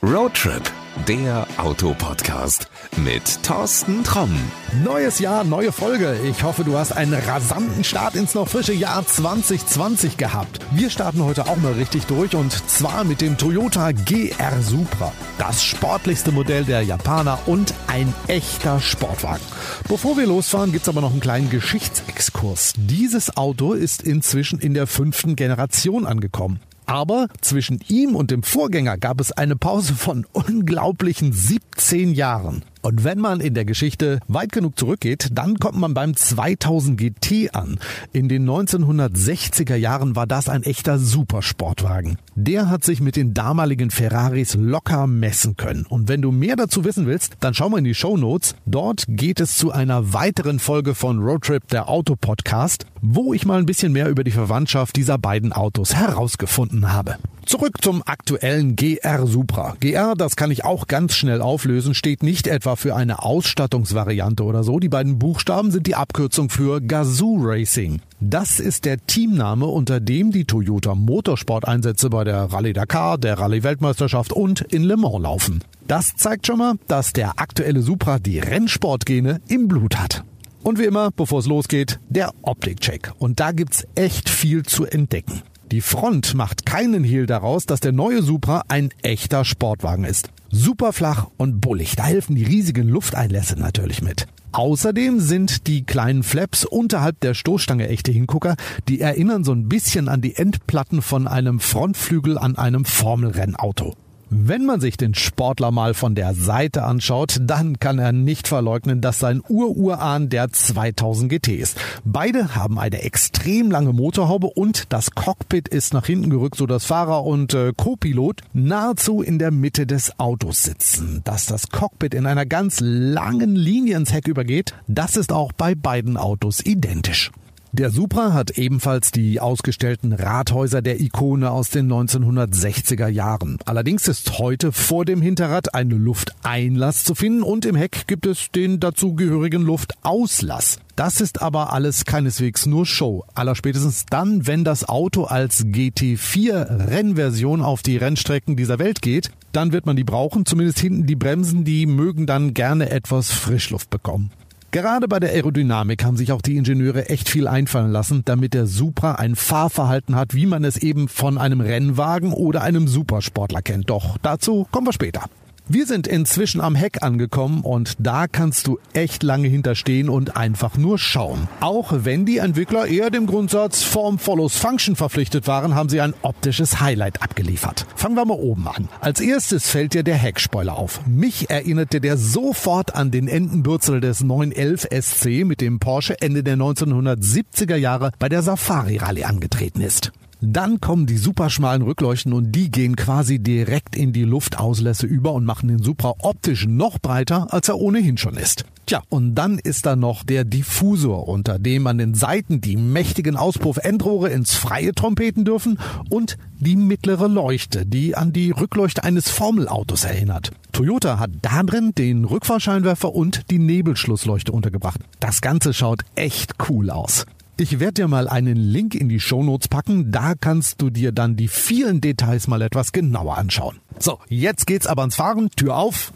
Roadtrip, der Autopodcast mit Thorsten Tromm. Neues Jahr, neue Folge. Ich hoffe, du hast einen rasanten Start ins noch frische Jahr 2020 gehabt. Wir starten heute auch mal richtig durch und zwar mit dem Toyota GR Supra. Das sportlichste Modell der Japaner und ein echter Sportwagen. Bevor wir losfahren, gibt's aber noch einen kleinen Geschichtsexkurs. Dieses Auto ist inzwischen in der fünften Generation angekommen. Aber zwischen ihm und dem Vorgänger gab es eine Pause von unglaublichen 17 Jahren. Und wenn man in der Geschichte weit genug zurückgeht, dann kommt man beim 2000 GT an. In den 1960er Jahren war das ein echter Supersportwagen. Der hat sich mit den damaligen Ferraris locker messen können. Und wenn du mehr dazu wissen willst, dann schau mal in die Show Notes. Dort geht es zu einer weiteren Folge von Roadtrip der Auto Podcast, wo ich mal ein bisschen mehr über die Verwandtschaft dieser beiden Autos herausgefunden habe. Zurück zum aktuellen GR Supra. GR, das kann ich auch ganz schnell auflösen, steht nicht etwa für eine Ausstattungsvariante oder so. Die beiden Buchstaben sind die Abkürzung für Gazoo Racing. Das ist der Teamname, unter dem die Toyota Motorsport-Einsätze bei der Rallye Dakar, der Rallye Weltmeisterschaft und in Le Mans laufen. Das zeigt schon mal, dass der aktuelle Supra die Rennsportgene im Blut hat. Und wie immer, bevor es losgeht, der Optikcheck. Und da gibt's echt viel zu entdecken. Die Front macht keinen Hehl daraus, dass der neue Supra ein echter Sportwagen ist. Super flach und bullig, da helfen die riesigen Lufteinlässe natürlich mit. Außerdem sind die kleinen Flaps unterhalb der Stoßstange echte Hingucker, die erinnern so ein bisschen an die Endplatten von einem Frontflügel an einem Formelrennauto. Wenn man sich den Sportler mal von der Seite anschaut, dann kann er nicht verleugnen, dass sein Ururahn der 2000 GT ist. Beide haben eine extrem lange Motorhaube und das Cockpit ist nach hinten gerückt, so dass Fahrer und äh, Co-Pilot nahezu in der Mitte des Autos sitzen. Dass das Cockpit in einer ganz langen Linie ins Heck übergeht, das ist auch bei beiden Autos identisch. Der Supra hat ebenfalls die ausgestellten Rathäuser der Ikone aus den 1960er Jahren. Allerdings ist heute vor dem Hinterrad eine Lufteinlass zu finden und im Heck gibt es den dazugehörigen Luftauslass. Das ist aber alles keineswegs nur Show. Allerspätestens dann, wenn das Auto als GT4 Rennversion auf die Rennstrecken dieser Welt geht, dann wird man die brauchen. Zumindest hinten die Bremsen, die mögen dann gerne etwas Frischluft bekommen. Gerade bei der Aerodynamik haben sich auch die Ingenieure echt viel einfallen lassen, damit der Supra ein Fahrverhalten hat, wie man es eben von einem Rennwagen oder einem Supersportler kennt. Doch dazu kommen wir später. Wir sind inzwischen am Heck angekommen und da kannst du echt lange hinterstehen und einfach nur schauen. Auch wenn die Entwickler eher dem Grundsatz Form follows Function verpflichtet waren, haben sie ein optisches Highlight abgeliefert. Fangen wir mal oben an. Als erstes fällt dir der Heckspoiler auf. Mich erinnerte der sofort an den Endenbürzel des 911 SC, mit dem Porsche Ende der 1970er Jahre bei der Safari Rallye angetreten ist. Dann kommen die superschmalen Rückleuchten und die gehen quasi direkt in die Luftauslässe über und machen den Supra optisch noch breiter, als er ohnehin schon ist. Tja, und dann ist da noch der Diffusor, unter dem an den Seiten die mächtigen Auspuffendrohre ins Freie trompeten dürfen und die mittlere Leuchte, die an die Rückleuchte eines Formelautos erinnert. Toyota hat da drin den Rückfahrscheinwerfer und die Nebelschlussleuchte untergebracht. Das Ganze schaut echt cool aus. Ich werde dir mal einen Link in die Shownotes packen, da kannst du dir dann die vielen Details mal etwas genauer anschauen. So, jetzt geht's aber ans Fahren, Tür auf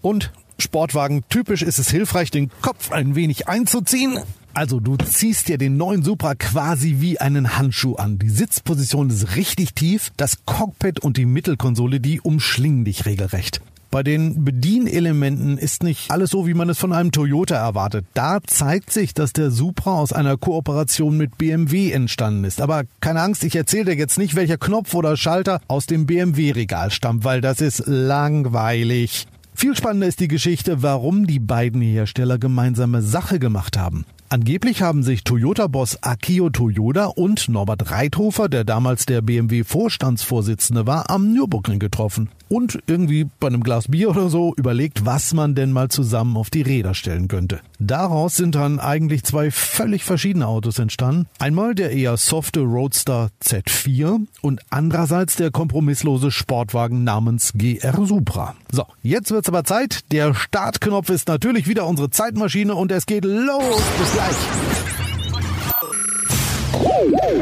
und Sportwagen typisch ist es hilfreich, den Kopf ein wenig einzuziehen. Also du ziehst dir den neuen Supra quasi wie einen Handschuh an. Die Sitzposition ist richtig tief, das Cockpit und die Mittelkonsole, die umschlingen dich regelrecht. Bei den Bedienelementen ist nicht alles so, wie man es von einem Toyota erwartet. Da zeigt sich, dass der Supra aus einer Kooperation mit BMW entstanden ist. Aber keine Angst, ich erzähle dir jetzt nicht, welcher Knopf oder Schalter aus dem BMW-Regal stammt, weil das ist langweilig. Viel spannender ist die Geschichte, warum die beiden Hersteller gemeinsame Sache gemacht haben. Angeblich haben sich Toyota-Boss Akio Toyoda und Norbert Reithofer, der damals der BMW-Vorstandsvorsitzende war, am Nürburgring getroffen und irgendwie bei einem Glas Bier oder so überlegt, was man denn mal zusammen auf die Räder stellen könnte. Daraus sind dann eigentlich zwei völlig verschiedene Autos entstanden. Einmal der eher softe Roadster Z4 und andererseits der kompromisslose Sportwagen namens GR Supra. So, jetzt wird's aber Zeit. Der Startknopf ist natürlich wieder unsere Zeitmaschine und es geht los. Gleich.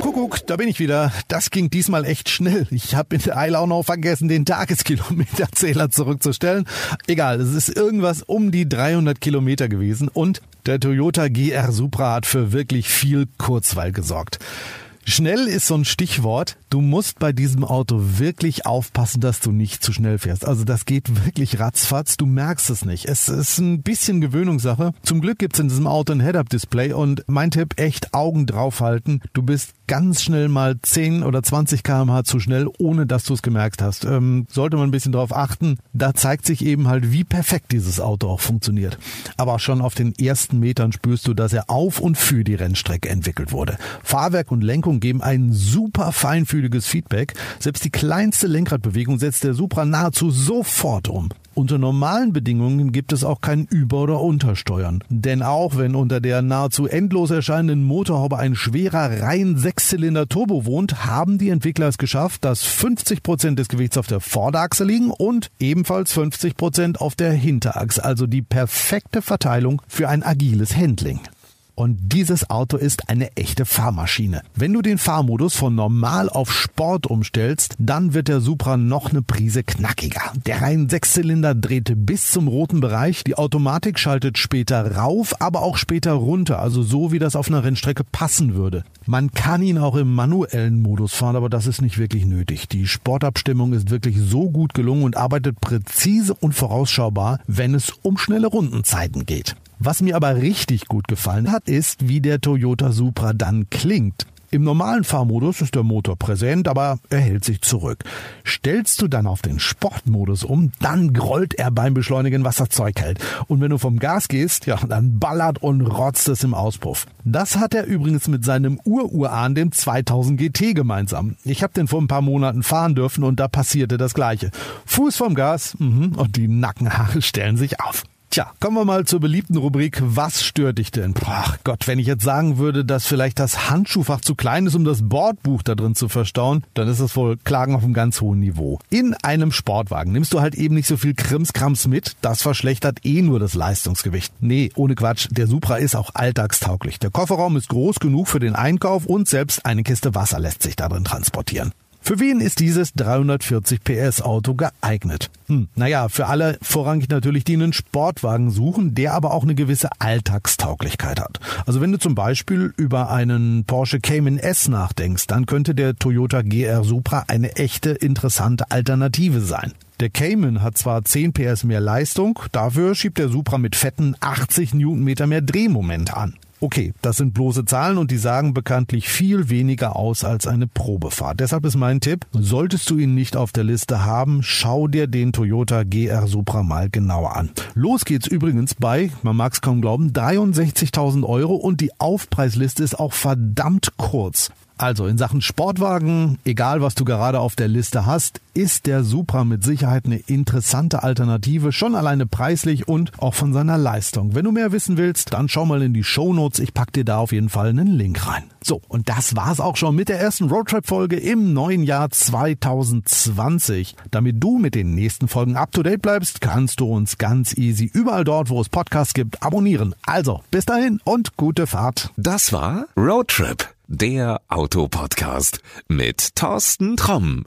Kuckuck, da bin ich wieder. Das ging diesmal echt schnell. Ich habe in Eile auch noch vergessen, den Tageskilometerzähler zurückzustellen. Egal, es ist irgendwas um die 300 Kilometer gewesen und der Toyota GR Supra hat für wirklich viel Kurzweil gesorgt. Schnell ist so ein Stichwort. Du musst bei diesem Auto wirklich aufpassen, dass du nicht zu schnell fährst. Also das geht wirklich ratzfatz. Du merkst es nicht. Es ist ein bisschen Gewöhnungssache. Zum Glück gibt's in diesem Auto ein Head-Up-Display und mein Tipp, echt Augen draufhalten. Du bist ganz schnell mal 10 oder 20 kmh zu schnell, ohne dass du es gemerkt hast. Ähm, sollte man ein bisschen drauf achten. Da zeigt sich eben halt, wie perfekt dieses Auto auch funktioniert. Aber schon auf den ersten Metern spürst du, dass er auf und für die Rennstrecke entwickelt wurde. Fahrwerk und Lenkung geben ein super feinfühliges Feedback. Selbst die kleinste Lenkradbewegung setzt der Supra nahezu sofort um. Unter normalen Bedingungen gibt es auch kein Über- oder Untersteuern. Denn auch wenn unter der nahezu endlos erscheinenden Motorhaube ein schwerer rein Sechszylinder Turbo wohnt, haben die Entwickler es geschafft, dass 50 Prozent des Gewichts auf der Vorderachse liegen und ebenfalls 50 Prozent auf der Hinterachse. Also die perfekte Verteilung für ein agiles Handling. Und dieses Auto ist eine echte Fahrmaschine. Wenn du den Fahrmodus von normal auf Sport umstellst, dann wird der Supra noch eine Prise knackiger. Der rein Sechszylinder dreht bis zum roten Bereich. Die Automatik schaltet später rauf, aber auch später runter. Also so, wie das auf einer Rennstrecke passen würde. Man kann ihn auch im manuellen Modus fahren, aber das ist nicht wirklich nötig. Die Sportabstimmung ist wirklich so gut gelungen und arbeitet präzise und vorausschaubar, wenn es um schnelle Rundenzeiten geht. Was mir aber richtig gut gefallen hat, ist, wie der Toyota Supra dann klingt. Im normalen Fahrmodus ist der Motor präsent, aber er hält sich zurück. Stellst du dann auf den Sportmodus um, dann grollt er beim Beschleunigen, was das Zeug hält. Und wenn du vom Gas gehst, ja, dann ballert und rotzt es im Auspuff. Das hat er übrigens mit seinem Ururahn, dem 2000 GT gemeinsam. Ich habe den vor ein paar Monaten fahren dürfen und da passierte das Gleiche. Fuß vom Gas mh, und die Nackenhaare stellen sich auf. Tja, kommen wir mal zur beliebten Rubrik Was stört dich denn? Ach Gott, wenn ich jetzt sagen würde, dass vielleicht das Handschuhfach zu klein ist, um das Bordbuch da drin zu verstauen, dann ist das wohl Klagen auf einem ganz hohen Niveau. In einem Sportwagen nimmst du halt eben nicht so viel Krimskrams mit, das verschlechtert eh nur das Leistungsgewicht. Nee, ohne Quatsch, der Supra ist auch alltagstauglich. Der Kofferraum ist groß genug für den Einkauf und selbst eine Kiste Wasser lässt sich darin transportieren. Für wen ist dieses 340 PS Auto geeignet? Hm, naja, für alle vorrangig natürlich, die einen Sportwagen suchen, der aber auch eine gewisse Alltagstauglichkeit hat. Also wenn du zum Beispiel über einen Porsche Cayman S nachdenkst, dann könnte der Toyota GR Supra eine echte interessante Alternative sein. Der Cayman hat zwar 10 PS mehr Leistung, dafür schiebt der Supra mit fetten 80 Newtonmeter mehr Drehmoment an. Okay, das sind bloße Zahlen und die sagen bekanntlich viel weniger aus als eine Probefahrt. Deshalb ist mein Tipp, solltest du ihn nicht auf der Liste haben, schau dir den Toyota GR Supra mal genauer an. Los geht's übrigens bei, man mag es kaum glauben, 63.000 Euro und die Aufpreisliste ist auch verdammt kurz. Also in Sachen Sportwagen, egal was du gerade auf der Liste hast, ist der Supra mit Sicherheit eine interessante Alternative, schon alleine preislich und auch von seiner Leistung. Wenn du mehr wissen willst, dann schau mal in die Show Notes. Ich pack dir da auf jeden Fall einen Link rein. So, und das war's auch schon mit der ersten Roadtrip-Folge im neuen Jahr 2020. Damit du mit den nächsten Folgen up to date bleibst, kannst du uns ganz easy überall dort, wo es Podcasts gibt, abonnieren. Also, bis dahin und gute Fahrt. Das war Roadtrip der Autopodcast mit Thorsten Tromm.